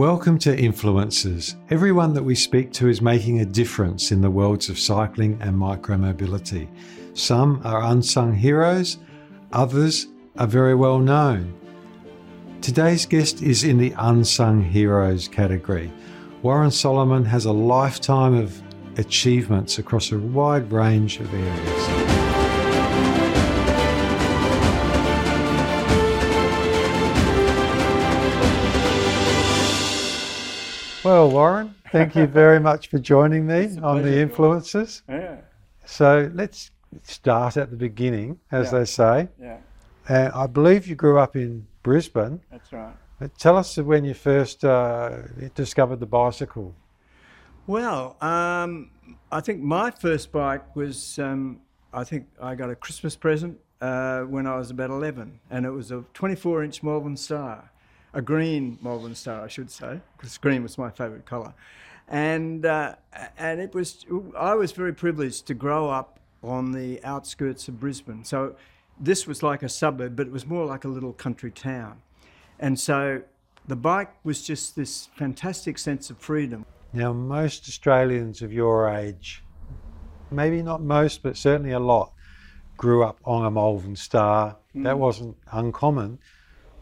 Welcome to Influencers. Everyone that we speak to is making a difference in the worlds of cycling and micromobility. Some are unsung heroes, others are very well known. Today's guest is in the unsung heroes category. Warren Salomon has a lifetime of achievements across a wide range of areas. Well, Warren, thank you very much for joining me on the Influencers. Yeah, So let's start at the beginning, as Yeah. they say. yeah, Uh, I believe you grew up in Brisbane. that's right. Tell us when you first uh, discovered the bicycle. Well, um, I think my first bike was, um, I think I got a Christmas present uh, when I was about 11, and it was a 24 inch Malvern Star, a green Malvern Star, I should say, because green was my favourite colour. And, uh, and it was, I was very privileged to grow up on the outskirts of Brisbane. So this was like a suburb, but it was more like a little country town. And so the bike was just this fantastic sense of freedom. Now, most Australians of your age, maybe not most, but certainly a lot, grew up on a Malvern Star. That wasn't uncommon,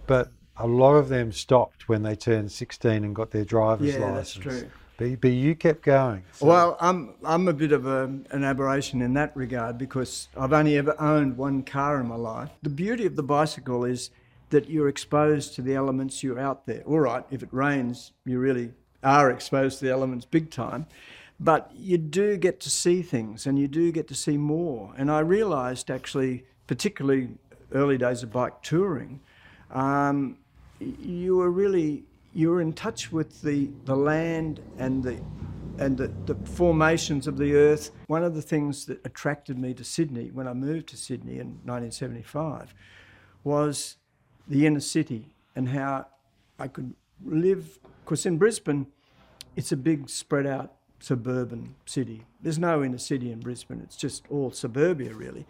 but a lot of them stopped when they turned 16 and got their driver's Yeah, license. that's true. But, but you kept going. So- Well, I'm I'm a bit of a, an aberration in that regard because I've only ever owned one car in my life. The beauty of the bicycle is that you're exposed to the elements. You're out there. All right, if it rains, you really are exposed to the elements big time. But you do get to see things, and you do get to see more. And I realised actually, particularly early days of bike touring, um, you were really you were in touch with the, the land and the and the, the formations of the earth. One of the things that attracted me to Sydney when I moved to Sydney in 1975 was the inner city and how I could live. Because in Brisbane, it's a big spread out suburban city. There's no inner city in Brisbane, it's just all suburbia really.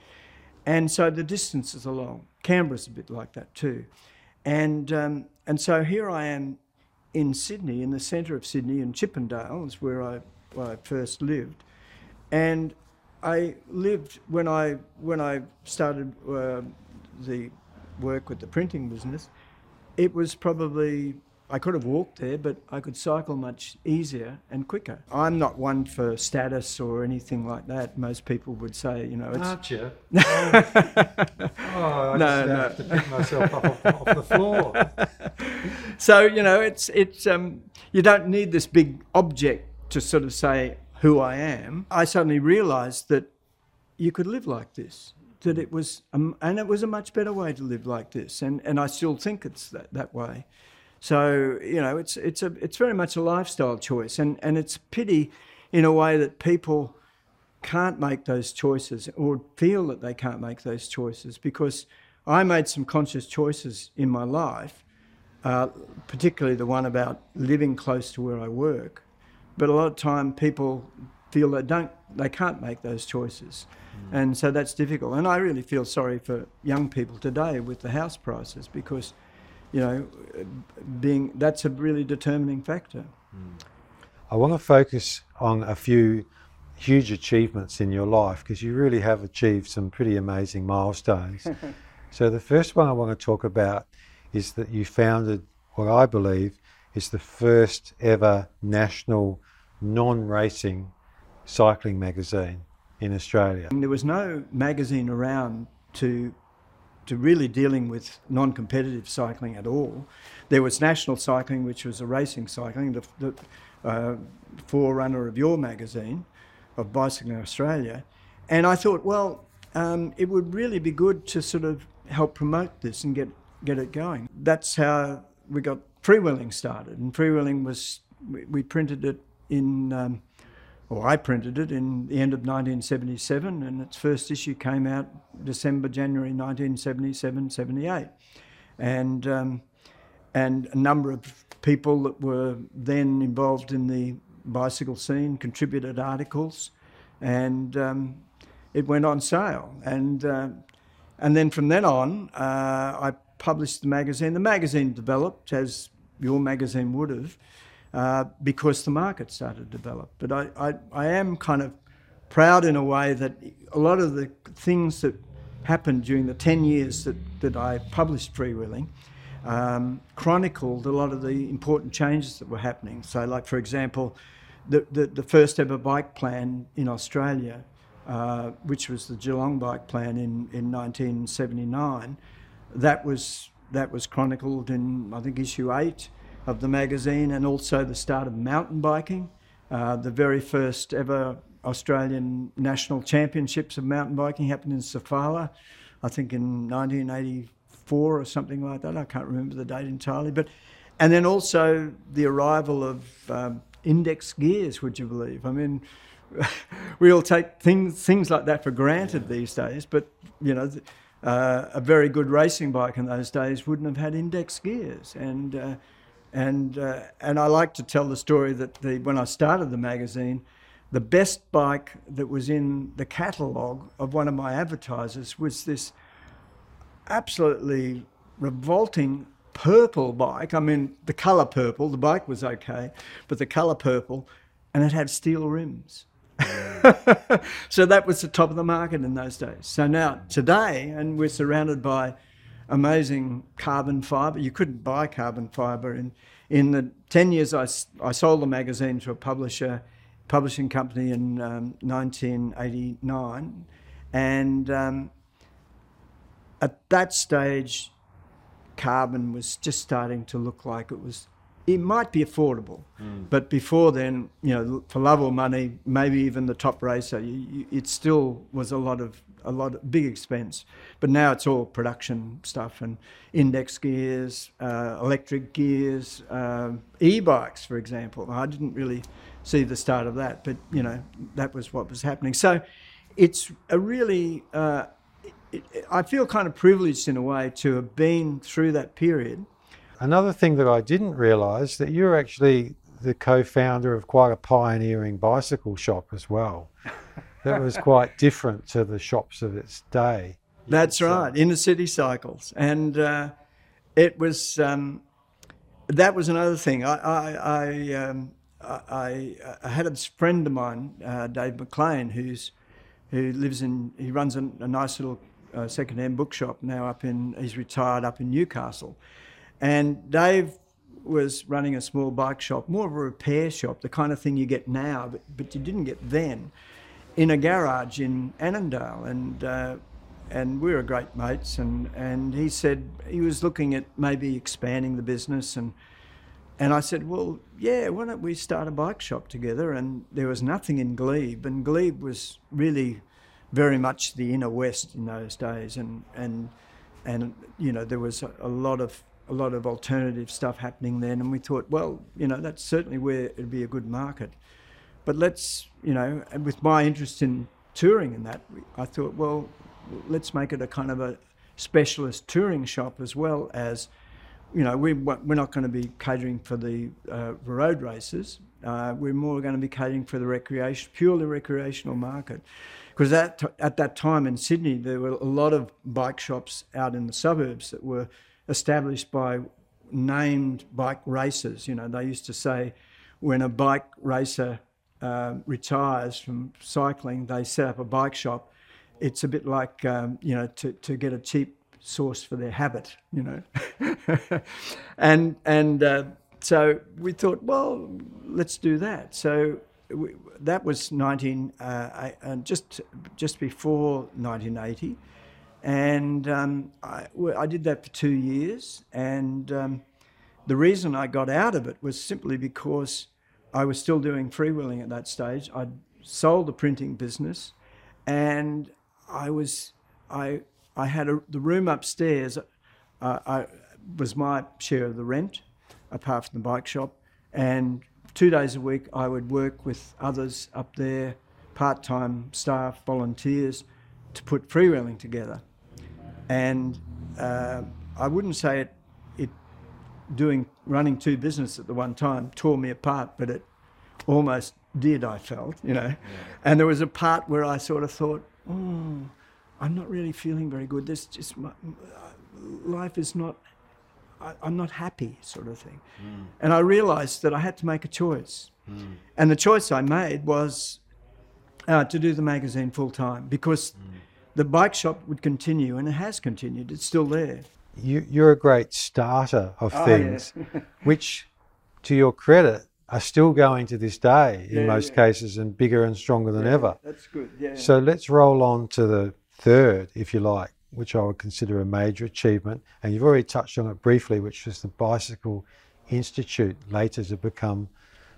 And so the distances are long. Canberra's a bit like that too. And, um, and so here I am in Sydney, in the centre of Sydney, in Chippendale, is where I, where I first lived. And I lived when I, when I started uh, the work with the printing business, it was probably I could have walked there, but I could cycle much easier and quicker. I'm not one for status or anything like that. Most people would say, you know, it's Aren't you? oh, I No, just no. have to pick myself up off, off the floor. so you know, it's it's um, you don't need this big object to sort of say who I am. I suddenly realised that you could live like this. That it was, um, and it was a much better way to live like this, and and I still think it's that that way. So you know, it's it's a it's very much a lifestyle choice, and and it's pity, in a way, that people can't make those choices or feel that they can't make those choices because I made some conscious choices in my life, uh, particularly the one about living close to where I work. But a lot of time people feel they don't, they can't make those choices, and so that's difficult. And I really feel sorry for young people today with the house prices because, you know, being that's a really determining factor. I want to focus on a few huge achievements in your life because you really have achieved some pretty amazing milestones. so, the first one I want to talk about is that you founded what I believe is the first ever national non racing cycling magazine in Australia. There was no magazine around to to really dealing with non-competitive cycling at all. There was National Cycling, which was a racing cycling, the, the uh, forerunner of your magazine, of Bicycling Australia. And I thought, well, um, it would really be good to sort of help promote this and get get it going. That's how we got freewheeling started. And freewheeling was we, we printed it in. Um, or I printed it in the end of 1977, and its first issue came out December, January 1977, 78. And, um, and a number of people that were then involved in the bicycle scene contributed articles, and um, it went on sale. And, uh, and then from then on, uh, I published the magazine. The magazine developed as your magazine would have, uh, because the market started to develop. But I, I, I am kind of proud in a way that a lot of the things that happened during the 10 years that, that I published Freewheeling um, chronicled a lot of the important changes that were happening. So, like, for example, the, the, the first ever bike plan in Australia, uh, which was the Geelong bike plan in, in 1979, that was, that was chronicled in, I think, issue eight of the magazine, and also the start of mountain biking. Uh, the very first ever Australian national championships of mountain biking happened in Sofala, I think in 1984 or something like that. I can't remember the date entirely, but and then also the arrival of um, index gears. Would you believe? I mean, we all take things things like that for granted these days, but you know. Uh, a very good racing bike in those days wouldn't have had index gears, and uh, and uh, and I like to tell the story that the, when I started the magazine, the best bike that was in the catalogue of one of my advertisers was this absolutely revolting purple bike. I mean, the colour purple, the bike was okay, but the colour purple, and it had steel rims. so that was the top of the market in those days. So now, today, and we're surrounded by amazing carbon fibre. You couldn't buy carbon fibre. In, in the 10 years I, I sold the magazine to a publisher publishing company in um, 1989. And um, at that stage, carbon was just starting to look like it was. It might be affordable, mm. but before then, you know, for love or money, maybe even the top racer, you, you, it still was a lot of a lot of big expense. But now it's all production stuff and index gears, uh, electric gears, uh, e-bikes, for example. I didn't really see the start of that. But you know, that was what was happening. So it's a really, uh, it, I feel kind of privileged in a way to have been through that period. Another thing that I didn't realise that you're actually the co-founder of quite a pioneering bicycle shop as well. that was quite different to the shops of its day. That's right, inner city cycles, and uh, it was. Um, that was another thing. I, I, I um, I, I, had a friend of mine, uh, Dave McLean, who's who lives in he runs a, a nice little uh, second-hand bookshop now up in he's retired up in Newcastle, and Dave was running a small bike shop, more of a repair shop, the kind of thing you get now, but, but you didn't get then, in a garage in Annandale, and. Uh, and we were great mates, and, and he said he was looking at maybe expanding the business and and I said, well, yeah, why don't we start a bike shop together? And there was nothing in Glebe, and Glebe was really very much the inner west in those days, and and and you know there was a, a lot of a lot of alternative stuff happening then, and we thought, well, you know, that's certainly where it'd be a good market. But let's, you know, and with my interest in touring and that, I thought, well, let's make it a kind of a specialist touring shop as well as you know, we, we're not going to be catering for the uh, road races. Uh, we're more going to be catering for the recreation, purely recreational market. Because at, at that time in Sydney, there were a lot of bike shops out in the suburbs that were established by named bike racers. You know, they used to say when a bike racer uh, retires from cycling, they set up a bike shop. It's a bit like, um, you know, to, to get a cheap source for their habit, you know. and and uh, so we thought, well, let's do that. So we, that was 19, uh, uh, just just before 1980, and um, I, I, did that for two years. And um, the reason I got out of it was simply because I was still doing freewheeling at that stage. I'd sold the printing business, and I was I I had a, the room upstairs. Uh, I was my share of the rent, apart from the bike shop, and two days a week I would work with others up there, part-time staff, volunteers, to put freewheeling together. And uh, I wouldn't say it doing running two businesses at the one time tore me apart, but it almost did. I felt, you know. Yeah. And there was a part where I sort of thought, oh, I'm not really feeling very good. This just my, life is not. I, am not happy, sort of thing. Mm. And I realised that I had to make a choice. Mm. And the choice I made was uh, to do the magazine full time because mm. the bike shop would continue, and it has continued. It's still there. You, are a great starter of oh, things, yeah. which, to your credit, are still going to this day in yeah, most yeah. cases and bigger and stronger than ever. That's good. Yeah. So let's roll on to the third, if you like, which I would consider a major achievement. And you've already touched on it briefly, which was the Bicycle Institute, later to become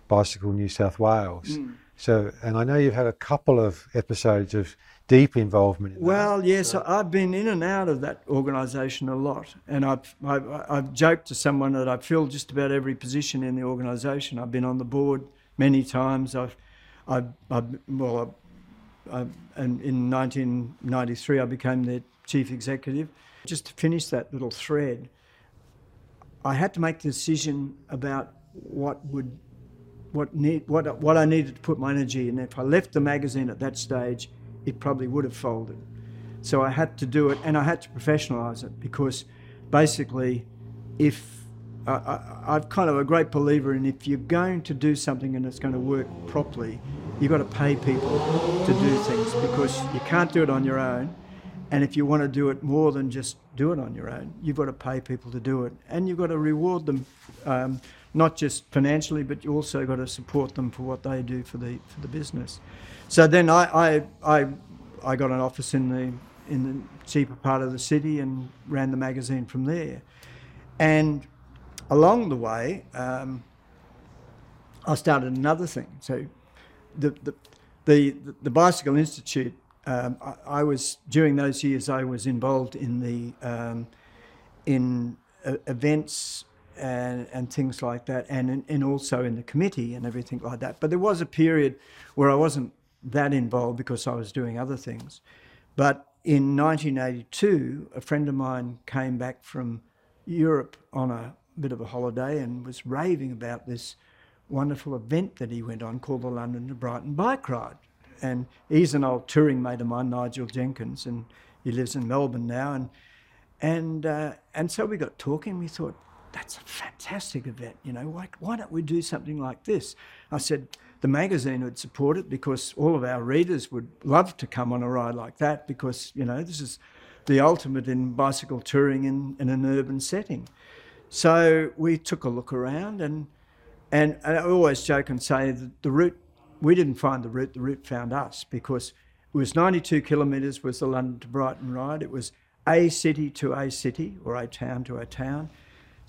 Bicycle New South Wales. Mm. So, and I know you've had a couple of episodes of deep involvement. In well, that, yes, so. I've been in and out of that organisation a lot, and I've, I've, I've joked to someone that I've filled just about every position in the organisation. I've been on the board many times. I've, I've, I've well, I, and in 1993 I became their chief executive. Just to finish that little thread, I had to make the decision about what would what need what what I needed to put my energy in. If I left the magazine at that stage, it probably would have folded. So I had to do it, and I had to professionalise it because basically, if I, am kind of a great believer in if you're going to do something and it's going to work properly, you've got to pay people to do things because you can't do it on your own. And if you want to do it more than just do it on your own, you've got to pay people to do it. And you've got to reward them, um, not just financially, but you also got to support them for what they do for the, for the business. So then I, I, I, I got an office in the, in the cheaper part of the city and ran the magazine from there. And along the way, um, I started another thing. So the, the, the, the Bicycle Institute um, I, I, was during those years I was involved in the um, in uh, events and, and things like that, and and also in the committee and everything like that. But there was a period where I wasn't that involved because I was doing other things. But in 1982, a friend of mine came back from Europe on a bit of a holiday and was raving about this wonderful event that he went on called the London to Brighton Bike Ride. And he's an old touring mate of mine, Nigel Jenkins, and he lives in Melbourne now. And and uh, and so we got talking. We thought that's a fantastic event. You know, why why don't we do something like this? I said the magazine would support it because all of our readers would love to come on a ride like that because you know this is the ultimate in bicycle touring in, in an urban setting. So we took a look around and and, and I always joke and say that the route we didn't find the route, the route found us because it was 92 kilometres was the London to Brighton ride. It was a city to a city or a town to a town.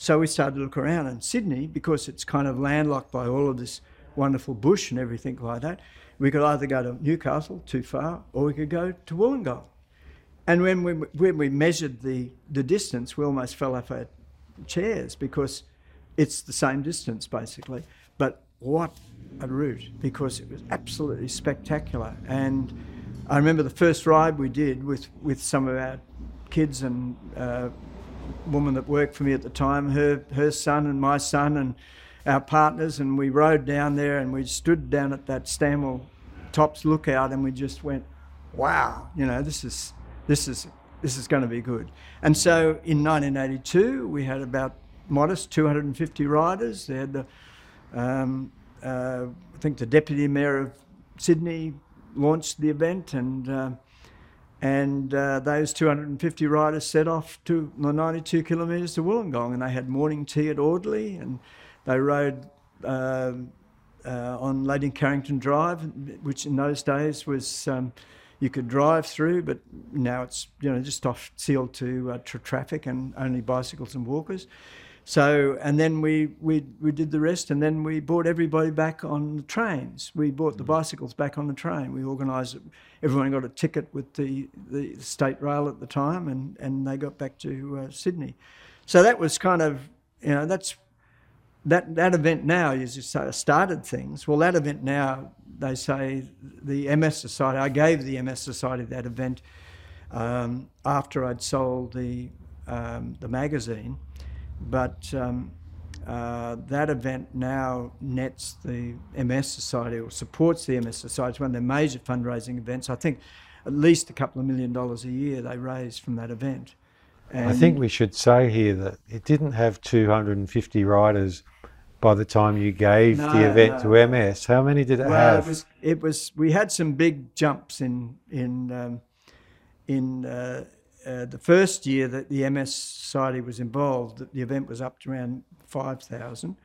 So we started to look around in Sydney because it's kind of landlocked by all of this wonderful bush and everything like that. We could either go to Newcastle, too far, or we could go to Wollongong. And when we, when we measured the, the distance, we almost fell off our chairs because it's the same distance basically. But what a route because it was absolutely spectacular. And I remember the first ride we did with, with some of our kids and uh, woman that worked for me at the time, her her son and my son and our partners, and we rode down there and we stood down at that Stanwell Tops lookout and we just went, wow, you know, this is this is this is going to be good. And so in 1982 we had about modest 250 riders. They had the um, uh, I think the deputy mayor of Sydney launched the event, and uh, and uh, those 250 riders set off to the 92 kilometres to Wollongong, and they had morning tea at Audley, and they rode. Uh, uh, on Lady Carrington Drive, which in those days was um, you could drive through, but now it's you know just off sealed to, to traffic and only bicycles and walkers. So, and then we, we, we did the rest, and then we brought everybody back on the trains. We brought the mm. bicycles back on the train. We organised it. Everyone got a ticket with the, the state rail at the time, and, and they got back to uh, Sydney. So that was kind of, you know, that's that, that event now is just started things. Well, that event now, they say the MS Society, I gave the MS Society that event um, after I'd sold the, um, the magazine but um, uh, that event now nets the MS Society or supports the MS Society. It's one of their major fundraising events. I think at least a couple of million dollars a year they raise from that event. I think we should say here that it didn't have 250 riders by the time you gave No, the event no. to MS. How many did it well, have? it was it was we had some big jumps in in um, in uh, uh, the first year that the MS Society was involved. The event was up to around five thousand,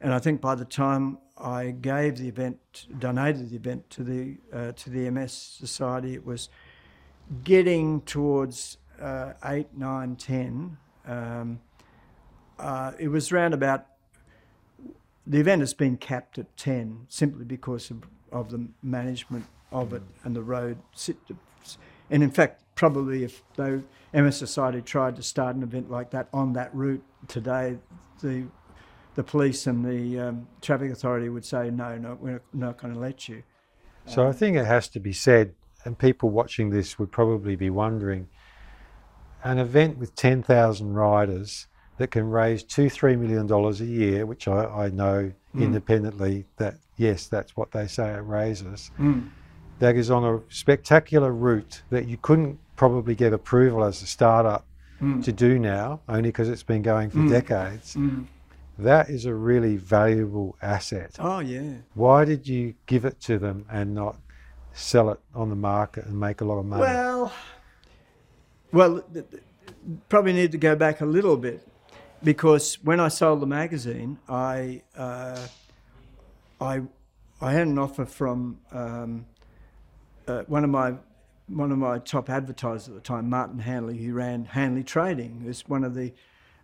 and I think by the time I gave the event, donated the event to the uh, to the MS Society, it was getting towards uh, eight, nine, ten. Um, uh, it was round about the event has been capped at 10 simply because of, of the management of it and the road. sit- And in fact, probably if though MS Society tried to start an event like that on that route today, the the police and the um, traffic authority would say, no, no, we're not going to let you. So I think it has to be said, and people watching this would probably be wondering an event with 10,000 riders that can raise two, three million dollars a year, which I, I know independently that yes, that's what they say it raises. That is on a spectacular route that you couldn't probably get approval as a startup to do now, only because it's been going for decades. That is a really valuable asset. Oh, yeah. Why did you give it to them and not sell it on the market and make a lot of money? Well, well, probably need to go back a little bit because when I sold the magazine, I uh, I I had an offer from um, uh, one of my one of my top advertisers at the time, Martin Hanley, who ran Hanley Trading. Who's one of the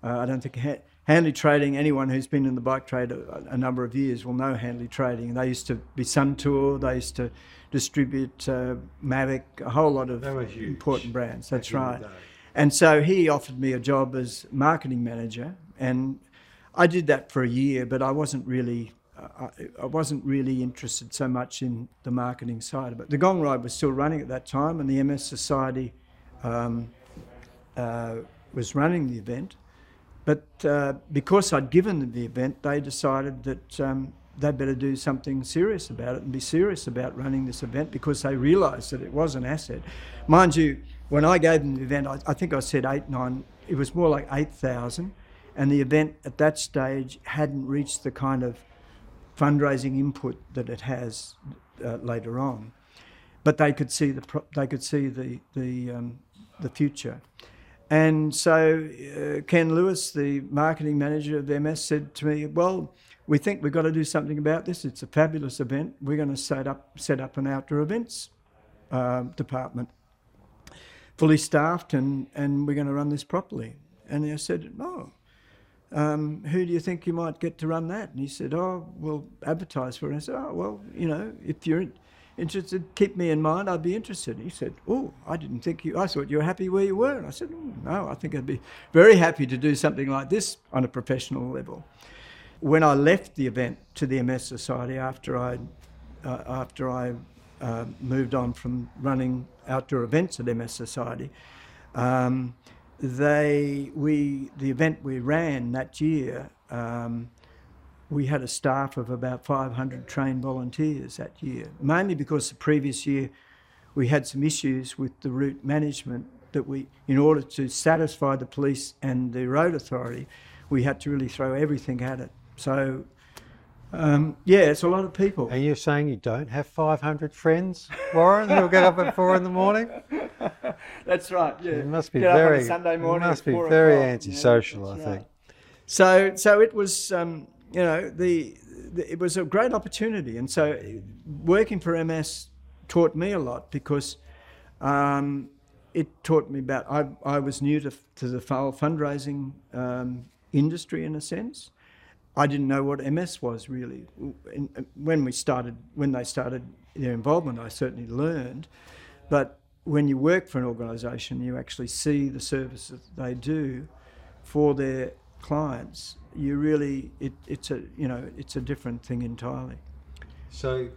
uh, I don't think ha- Hanley Trading. Anyone who's been in the bike trade a, a number of years will know Hanley Trading. They used to be Sun Tour. They used to distribute uh, Mavic, a whole lot of They were huge important brands. That's back in the right. And so he offered me a job as marketing manager, and I did that for a year. But I wasn't really, I, I wasn't really interested so much in the marketing side of it. The Gong Ride was still running at that time, and the MS Society um, uh, was running the event. But uh, because I'd given them the event, they decided that um, they'd better do something serious about it and be serious about running this event because they realised that it was an asset. Mind you, when I gave them the event, I, I think I said eight, nine, it was more like 8,000. And the event at that stage hadn't reached the kind of fundraising input that it has uh, later on. But they could see the pro- they could see the the um, the future, and so uh, Ken Lewis, the marketing manager of MS, said to me, "Well, we think we've got to do something about this. It's a fabulous event. We're going to set up set up an outdoor events uh, department, fully staffed, and and we're going to run this properly." And I said, "Oh." Um, who do you think you might get to run that? And he said, oh, we'll advertise for it. And I said, oh, well, you know, if you're interested, keep me in mind, I'd be interested. He said, oh, I didn't think you, I thought you were happy where you were. And I said, "Mm, no, I think I'd be very happy to do something like this on a professional level. When I left the event to the MS Society after I, uh, after I uh, moved on from running outdoor events at MS Society, um, they we the event we ran that year um, we had a staff of about 500 trained volunteers that year mainly because the previous year we had some issues with the route management that we in order to satisfy the police and the road authority we had to really throw everything at it so um, yeah it's a lot of people Are you saying you don't have 500 friends, Warren, who'll get up at four in the morning? that's right yeah You must be Get up on a very, Sunday morning must be very o'clock. Yeah, antisocial, that's I right. think. So, so it was, um, you know, the, the it was a great opportunity, and so working for MS taught me a lot because um, it taught me about. I, I was new to to the fundraising um, industry in a sense. I didn't know what MS was really. And When we started, when they started their involvement, I certainly learned. But when you work for an organisation, you actually see the services they do for their clients. You really, it, it's a, you know, it's a different thing entirely. So,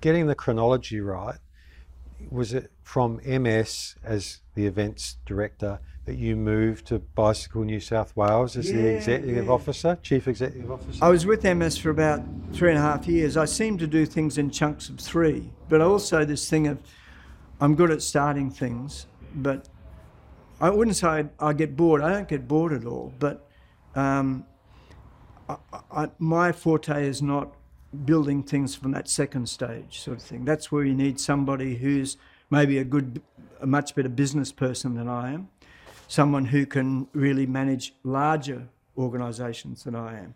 getting the chronology right, was it from MS as the events director that you moved to Bicycle New South Wales as the executive yeah. officer, chief executive officer? I was with MS for about three and a half years. I seem to do things in chunks of three, but also this thing of I'm good at starting things, but I wouldn't say I get bored. I don't get bored at all. But um, I, I, my forte is not building things from that second stage sort of thing. That's where you need somebody who's maybe a good, a much better business person than I am, someone who can really manage larger organisations than I am.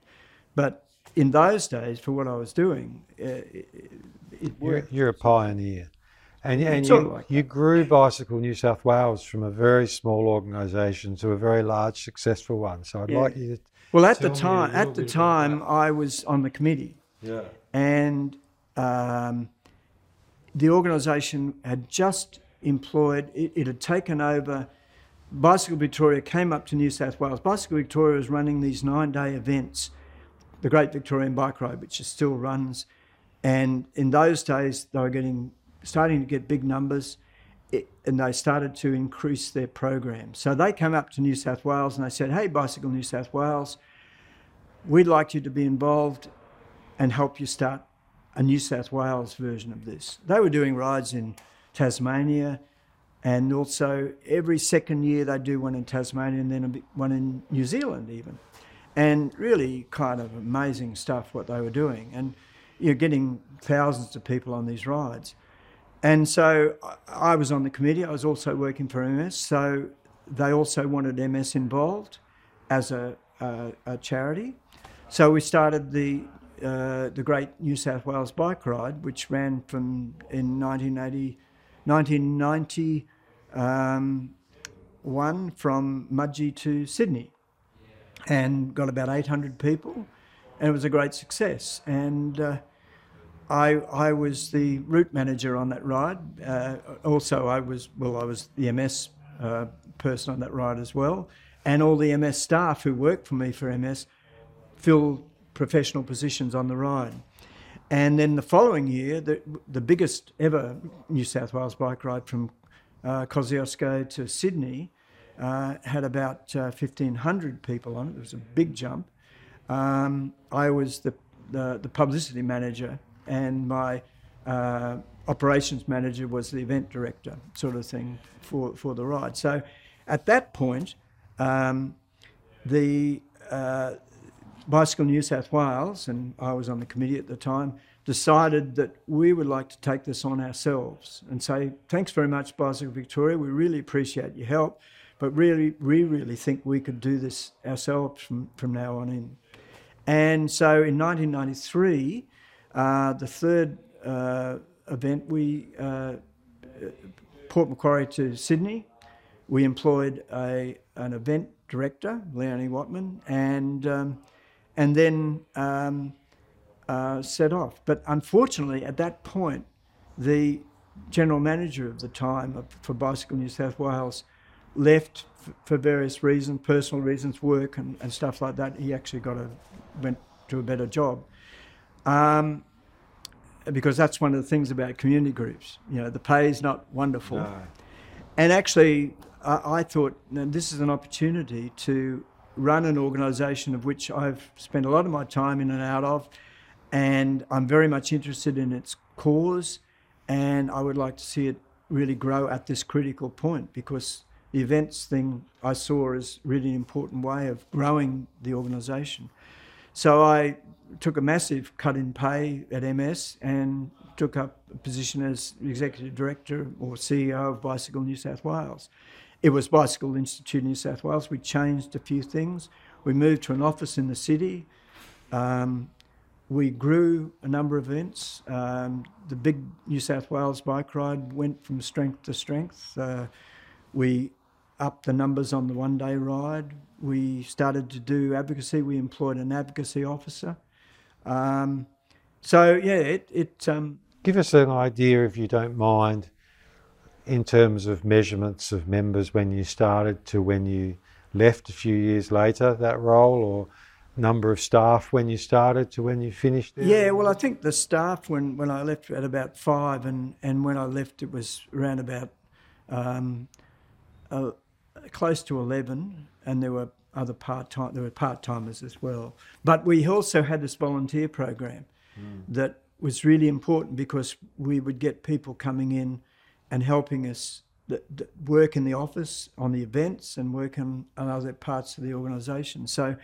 But in those days, for what I was doing, uh, it, it you're, you're, a pioneer. And, and you, like you grew Bicycle New South Wales from a very small organisation to a very large, successful one. So I'd yeah. like you to. Well, at the time, at the time, I was on the committee. Yeah. And um, the organisation had just employed. It, it had taken over. Bicycle Victoria came up to New South Wales. Bicycle Victoria was running these nine-day events, the Great Victorian Bike Ride, which still runs. And in those days, they were getting starting to get big numbers, it, and they started to increase their program. So they came up to New South Wales and they said, "Hey, Bicycle New South Wales, we'd like you to be involved and help you start a New South Wales version of this." They were doing rides in Tasmania. And also, every second year they do one in Tasmania and then one in New Zealand, even. And really, kind of amazing stuff what they were doing. And you're getting thousands of people on these rides. And so I was on the committee. I was also working for MS. So they also wanted MS involved as a, a, a charity. So we started the uh, the Great New South Wales Bike Ride, which ran from in 1980, 1991 um, from Mudgee to Sydney, and got about 800 people, and it was a great success. And uh, I, I was the route manager on that ride. Uh, also, I was well, I was the MS uh, person on that ride as well, and all the MS staff who worked for me for MS filled professional positions on the ride. And then the following year, the, the biggest ever New South Wales bike ride from uh, Kosciuszko to Sydney uh, had about uh, 1,500 people on it. It was a big jump. Um, I was the, the, the publicity manager and my uh, operations manager was the event director, sort of thing, for, for the ride. So at that point, um, the uh, Bicycle New South Wales, and I was on the committee at the time, decided that we would like to take this on ourselves and say, thanks very much, Bicycle Victoria, we really appreciate your help, but really, we really think we could do this ourselves from, from now on in. And so in 1993, uh, the third uh, event, we uh, Port Macquarie to Sydney. We employed a an event director, Leonie Watman, and um, and then um, uh, set off. But unfortunately, at that point, the general manager of the time of, for Bicycle New South Wales left f- for various reasons, personal reasons, work and, and stuff like that. He actually got a went to a better job. Um, because that's one of the things about community groups. You know, the pay is not wonderful. No. And actually, I, I thought this is an opportunity to run an organisation of which I've spent a lot of my time in and out of, and I'm very much interested in its cause, and I would like to see it really grow at this critical point because the events thing I saw as really an important way of growing the organisation. So I took a massive cut in pay at MS and took up a position as executive director or CEO of Bicycle New South Wales. It was Bicycle Institute New South Wales. We changed a few things. We moved to an office in the city. Um, we grew a number of events. Um, the big New South Wales bike ride went from strength to strength. Uh, we upped the numbers on the one day ride. We started to do advocacy. We employed an advocacy officer. Um, so yeah, it. it um, Give us an idea, if you don't mind, in terms of measurements of members when you started to when you left a few years later that role, or number of staff when you started to when you finished there? Yeah, well, I think the staff when, when I left at about five, and, and when I left it was around about um, uh, close to 11, and there were other part time. There were part timers as well, but we also had this volunteer program mm. that was really important because we would get people coming in and helping us work in the office on the events and work on, on other parts of the organisation. So,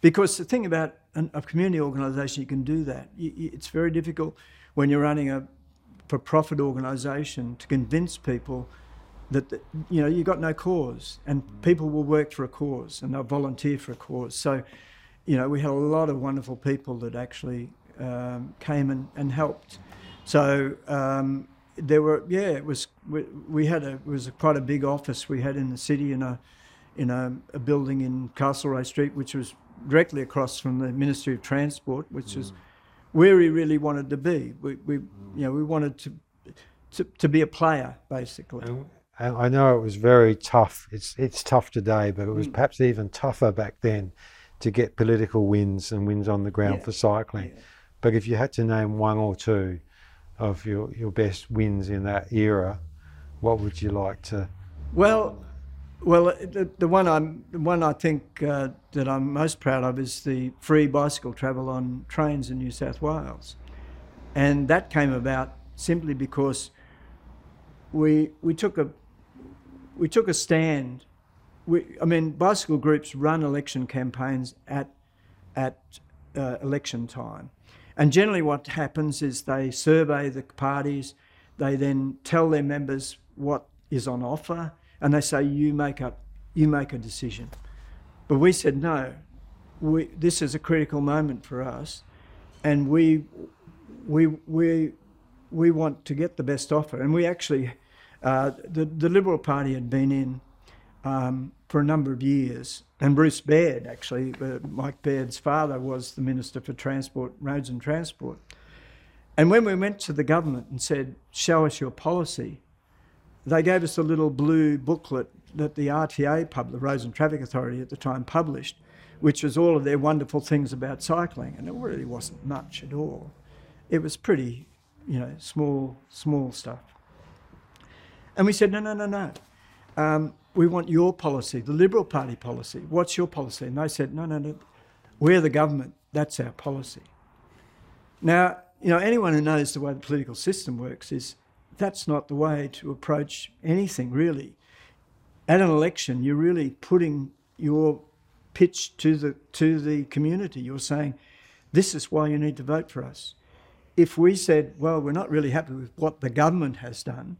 because the thing about an, a community organisation, you can do that. You, you, it's very difficult when you're running a for-profit organisation to convince people that you know you've got no cause, and people will work for a cause and they'll volunteer for a cause. So, you know, we had a lot of wonderful people that actually um, came and, and helped. So um, there were yeah it was we, we had a it was a, quite a big office we had in the city in a in a, a, building in Castlereagh Street which was directly across from the Ministry of Transport which mm. is where we really wanted to be we, we mm. you know we wanted to, to to be a player basically and I know it was very tough it's it's tough today but it was mm. perhaps even tougher back then to get political wins and wins on the ground yeah. for cycling yeah. but if you had to name one or two of your, your best wins in that era, what would you like to? Well, well, the, the one I'm the one I think uh, that I'm most proud of is the free bicycle travel on trains in New South Wales, and that came about simply because we we took a we took a stand. We, I mean, bicycle groups run election campaigns at at uh, election time, and generally, what happens is they survey the parties, they then tell their members what is on offer, and they say, You make, up, you make a decision. But we said, No, we, this is a critical moment for us, and we, we, we, we want to get the best offer. And we actually, uh, the, the Liberal Party had been in um, for a number of years. And Bruce Baird, actually, uh, Mike Baird's father, was the Minister for Transport, Roads and Transport. And when we went to the government and said, Show us your policy, they gave us a little blue booklet that the RTA, pub, the Roads and Traffic Authority at the time, published, which was all of their wonderful things about cycling. And it really wasn't much at all. It was pretty, you know, small, small stuff. And we said, No, no, no, no. Um, we want your policy, the Liberal Party policy. What's your policy? And they said, no, no, no, we're the government. That's our policy. Now, you know, anyone who knows the way the political system works is that's not the way to approach anything, really. At an election, you're really putting your pitch to the, to the community. You're saying, this is why you need to vote for us. If we said, well, we're not really happy with what the government has done,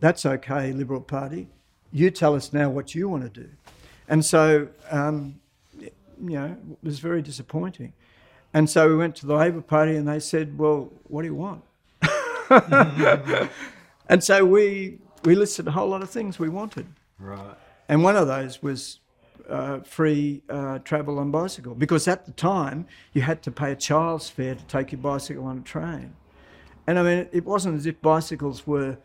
that's okay, Liberal Party you tell us now what you want to do. And so, um, you know, it was very disappointing. And so we went to the Labor Party and they said, well, what do you want? and so we, we listed a whole lot of things we wanted. Right. And one of those was uh, free uh, travel on bicycle because at the time you had to pay a child's fare to take your bicycle on a train. And I mean, it wasn't as if bicycles were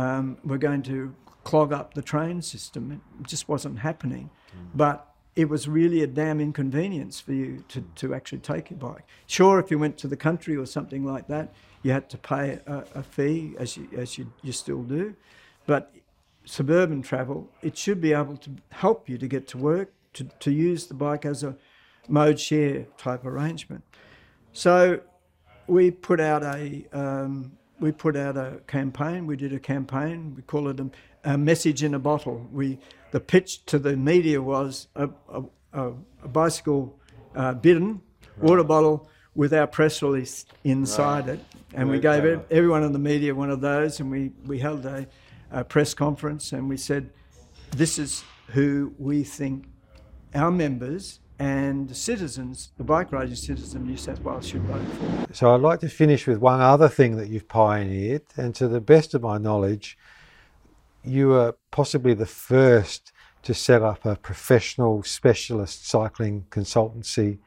um, were going to clog up the train system. It just wasn't happening. Mm. But it was really a damn inconvenience for you to, to actually take your bike. Sure, if you went to the country or something like that, you had to pay a, a fee, as, you, as you, you still do. But suburban travel, it should be able to help you to get to work, to, to use the bike as a mode share type arrangement. So we put out a um, we put out a campaign. We did a campaign. We call it a, a message in a bottle. We the pitch to the media was a, a, a bicycle uh, bidon right. water bottle with our press release inside right. it, and Very we gave it, everyone in the media one of those, and we we held a, a press conference, and we said, "This is who we think our members and the citizens, the bike riding citizens of New South Wales should vote for. So I'd like to finish with one other thing that you've pioneered, and to the best of my knowledge, you were possibly the first to set up a professional specialist cycling consultancy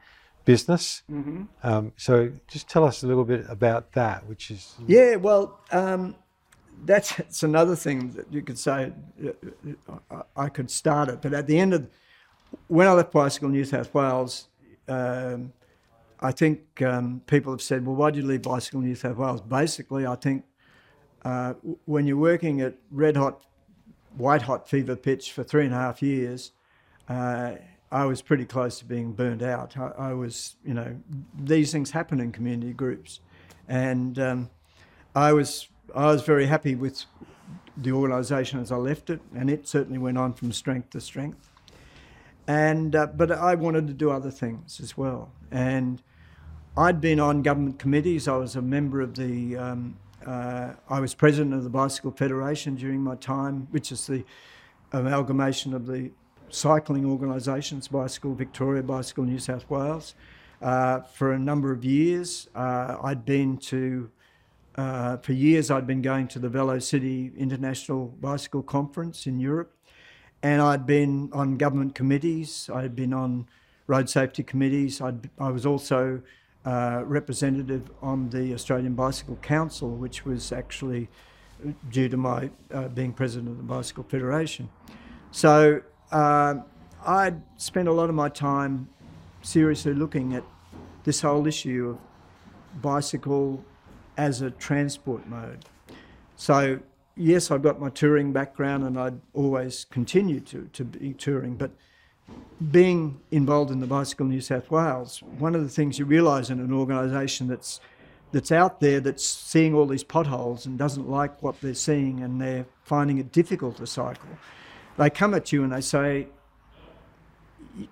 business. Mm-hmm. Um, so just tell us a little bit about that, which is yeah. Well, um, that's, that's another thing that you could say. Uh, I could start it, but at the end of when I left Bicycle New South Wales, um, I think um, people have said, well, why did you leave Bicycle New South Wales? Basically, I think uh, when you're working at red hot, white hot fever pitch for three and a half years, uh, I was pretty close to being burned out. I, I, was, you know, these things happen in community groups. And um, I was I was very happy with the organisation as I left it, and it certainly went on from strength to strength. And uh, but I wanted to do other things as well, and I'd been on government committees. I was a member of the. Um, uh, I was president of the Bicycle Federation during my time, which is the amalgamation of the cycling organisations, Bicycle Victoria, Bicycle New South Wales. Uh, for a number of years, uh, I'd been to uh, for years, I'd been going to the Velo-city International Bicycle Conference in Europe, and I'd been on government committees. I'd been on road safety committees. I'd, I was also uh, representative on the Australian Bicycle Council, which was actually due to my uh, being president of the Bicycle Federation. So uh, I'd spent a lot of my time seriously looking at this whole issue of bicycle as a transport mode. So, yes, I've got my touring background and I'd always continue to, to be touring, but being involved in the Bicycle New South Wales, one of the things you realise in an organisation that's that's out there that's seeing all these potholes and doesn't like what they're seeing and they're finding it difficult to cycle, they come at you and they say,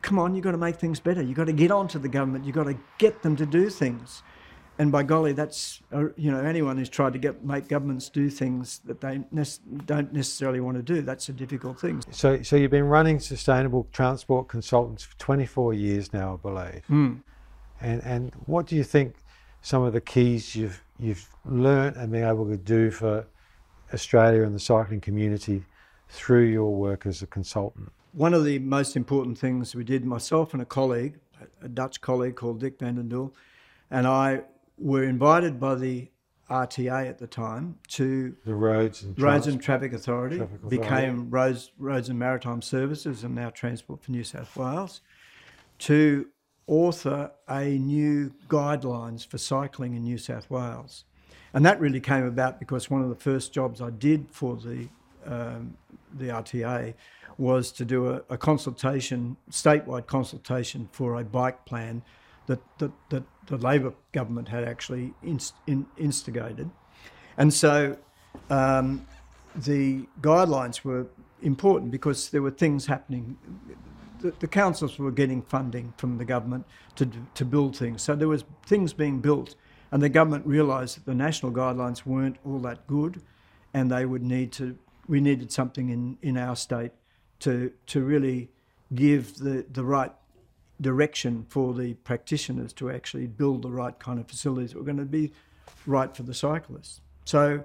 "Come on, you've got to make things better. You've got to get onto the government. You've got to get them to do things." And by golly, that's uh, you know anyone who's tried to get make governments do things that they ne- don't necessarily want to do. That's a difficult thing. So, so you've been running sustainable transport consultants for 24 years now, I believe. Mm. And and what do you think some of the keys you've you've learnt and been able to do for Australia and the cycling community through your work as a consultant? One of the most important things we did, myself and a colleague, a Dutch colleague called Dick van den Doel, and I were invited by the RTA at the time to the roads and roads and traffic authority, traffic became roads roads and maritime services and now transport for New South Wales to author a new guidelines for cycling in New South Wales. And that really came about because one of the first jobs I did for the um, the RTA was to do a, a consultation statewide consultation for a bike plan that, that, that the Labor government had actually inst, in, instigated. And so um, the guidelines were important because there were things happening. The, the, councils were getting funding from the government to, to build things. So there was things being built and the government realised that the national guidelines weren't all that good and they would need to, we needed something in, in our state to, to really give the, the right direction for the practitioners to actually build the right kind of facilities that were going to be right for the cyclists. So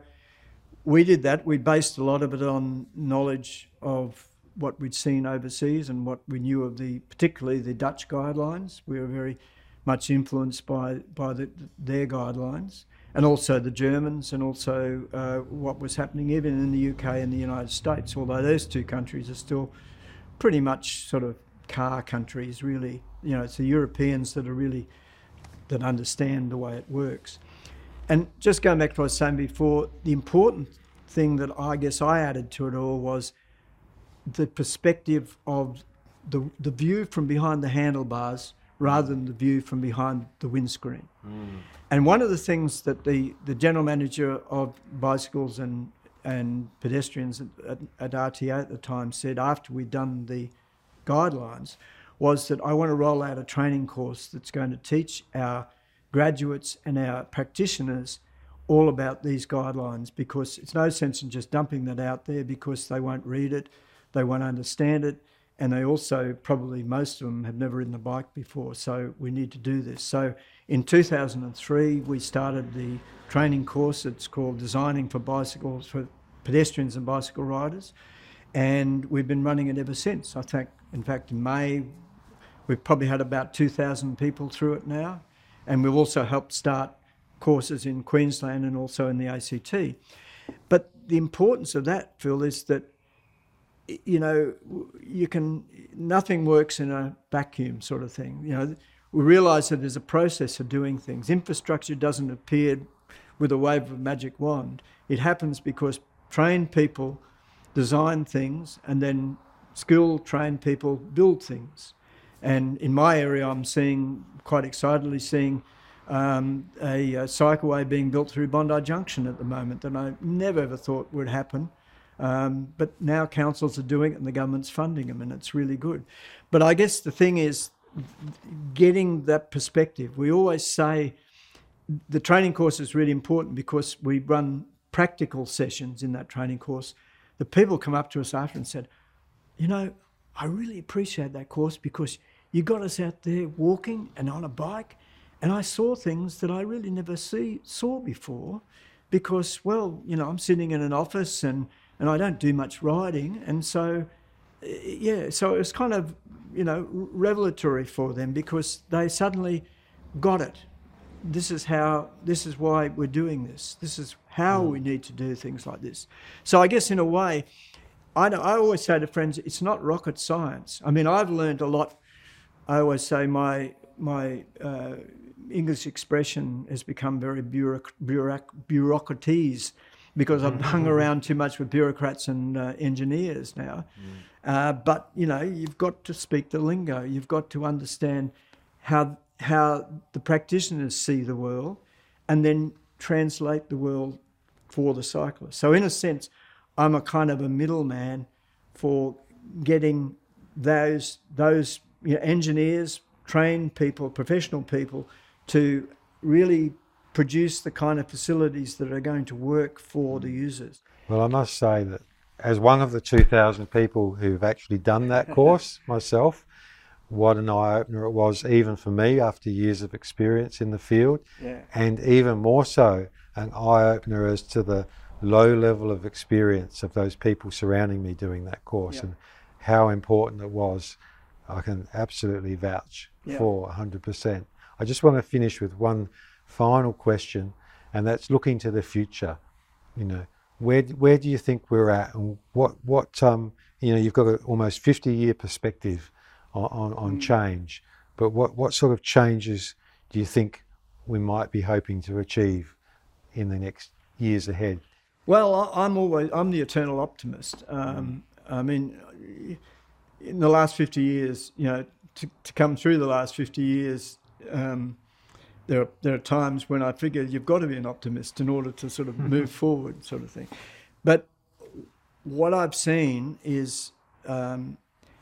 we did that. We based a lot of it on knowledge of what we'd seen overseas and what we knew of the, particularly the Dutch guidelines. We were very much influenced by by the, their guidelines, and also the Germans, and also uh, what was happening even in the UK and the United States. Although those two countries are still pretty much sort of car countries, really. You know, it's the Europeans that are really that understand the way it works. And just going back to what I was saying before, the important thing that I guess I added to it all was the perspective of the, the view from behind the handlebars rather than the view from behind the windscreen. Mm. And one of the things that the, the general manager of bicycles and, and pedestrians at, at, at RTA at the time said after we'd done the guidelines was that I want to roll out a training course that's going to teach our graduates and our practitioners all about these guidelines because it's no sense in just dumping that out there because they won't read it, they won't understand it, and they also probably most of them have never ridden a bike before. So we need to do this. So in 2003, we started the training course. It's called Designing for Bicycles for Pedestrians and Bicycle Riders, and we've been running it ever since. I think in fact, in May, we've probably had about 2,000 people through it now. And we've also helped start courses in Queensland and also in the ACT. But the importance of that, Phil, is that, you know, you can, nothing works in a vacuum sort of thing. You know, we realise that there's a process of doing things. Infrastructure doesn't appear with a wave of a magic wand. It happens because trained people design things and then skilled, trained people build things. And in my area, I'm seeing quite excitedly seeing um, a, a, cycleway being built through Bondi Junction at the moment that I never ever thought would happen. Um, but now councils are doing it and the government's funding them, and it's really good. But I guess the thing is getting that perspective. We always say the training course is really important because we run practical sessions in that training course. The people come up to us after and said, You know, I really appreciate that course because you got us out there walking and on a bike, and I saw things that I really never see saw before because, well, you know, I'm sitting in an office and, and I don't do much riding. And so, eh, yeah, so it was kind of, you know, revelatory for them because they suddenly got it. This is how, this is why we're doing this. This is how we need to do things like this. So I guess in a way, I, I always say to friends, it's not rocket science. I mean, I've learned a lot. I always say my, my, uh, English expression has become very bureauc- bureauc- bureaucratese because I've hung mm-hmm. around too much with bureaucrats and uh, engineers now. Mm. Uh, but you know, you've got to speak the lingo. You've got to understand how how the practitioners see the world, and then translate the world for the cyclist. So in a sense, I'm a kind of a middleman for getting those those you know, engineers, trained people, professional people to really produce the kind of facilities that are going to work for the users. Well, I must say that as one of the 2,000 people who've actually done that course myself, what an eye opener it was, even for me after years of experience in the field, yeah. and even more so, an eye opener as to the low level of experience of those people surrounding me doing that course yeah. and how important it was. I can absolutely vouch yeah. for 100%. I just want to finish with one final question, and that's looking to the future. You know, where where do you think we're at, and what what um you know you've got an almost fifty year perspective on on, mm. change, but what what sort of changes do you think we might be hoping to achieve in the next years ahead? Well, I'm always I'm the eternal optimist. Um, I mean, in the last fifty years, you know, to, to come through the last fifty years, um, there are, there are times when I figure you've got to be an optimist in order to sort of move forward, sort of thing. But what I've seen is um,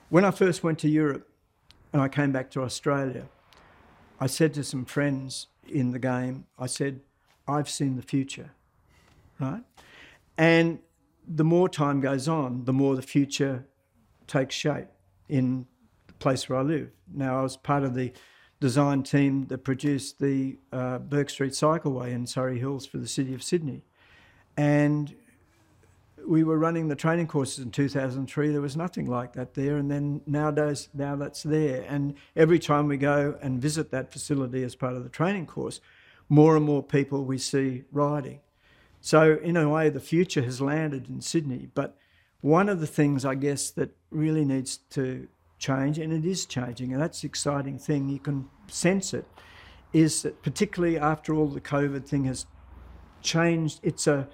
when I first went to Europe and I came back to Australia, I said to some friends in the game, I said, I've seen the future, right? And the more time goes on, the more the future takes shape in the place where I live. Now, I was part of the design team that produced the uh, Bourke Street Cycleway in Surry Hills for the City of Sydney. And we were running the training courses in 2003. There was nothing like that there. And then nowadays, now that's there. And every time we go and visit that facility as part of the training course, more and more people we see riding. So, in a way, the future has landed in Sydney. But one of the things, I guess, that really needs to change, and it is changing, and that's the exciting thing. You can sense it. Is that particularly after all the COVID thing has changed? It's a,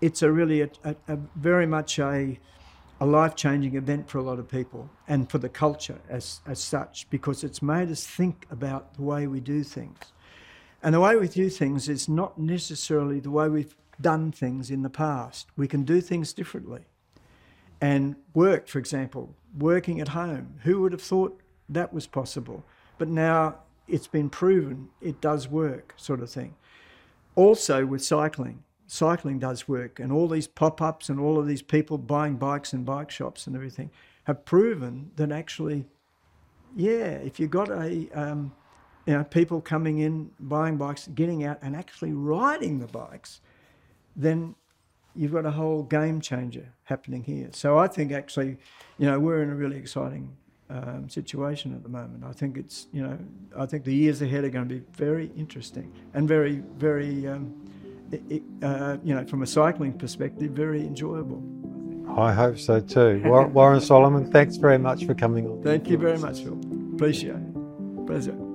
it's a really a, a, a very much a, a life changing event for a lot of people and for the culture as as such because it's made us think about the way we do things, and the way we do things is not necessarily the way we've done things in the past. We can do things differently. And work, for example, working at home. Who would have thought that was possible? But now it's been proven it does work, sort of thing. Also, with cycling, cycling does work, and all these pop ups and all of these people buying bikes in bike shops and everything have proven that actually, yeah, if you've got a, um, you know, people coming in, buying bikes, getting out and actually riding the bikes, then you've got a whole game changer happening here. So I think actually, you know, we're in a really exciting um, situation at the moment. I think it's, you know, I think the years ahead are going to be very interesting and very, very, um, it, uh, you know, from a cycling perspective, very enjoyable. I hope so too. Warren Salomon, thanks very much for coming on. Thank you very much, Phil. Appreciate it. Pleasure.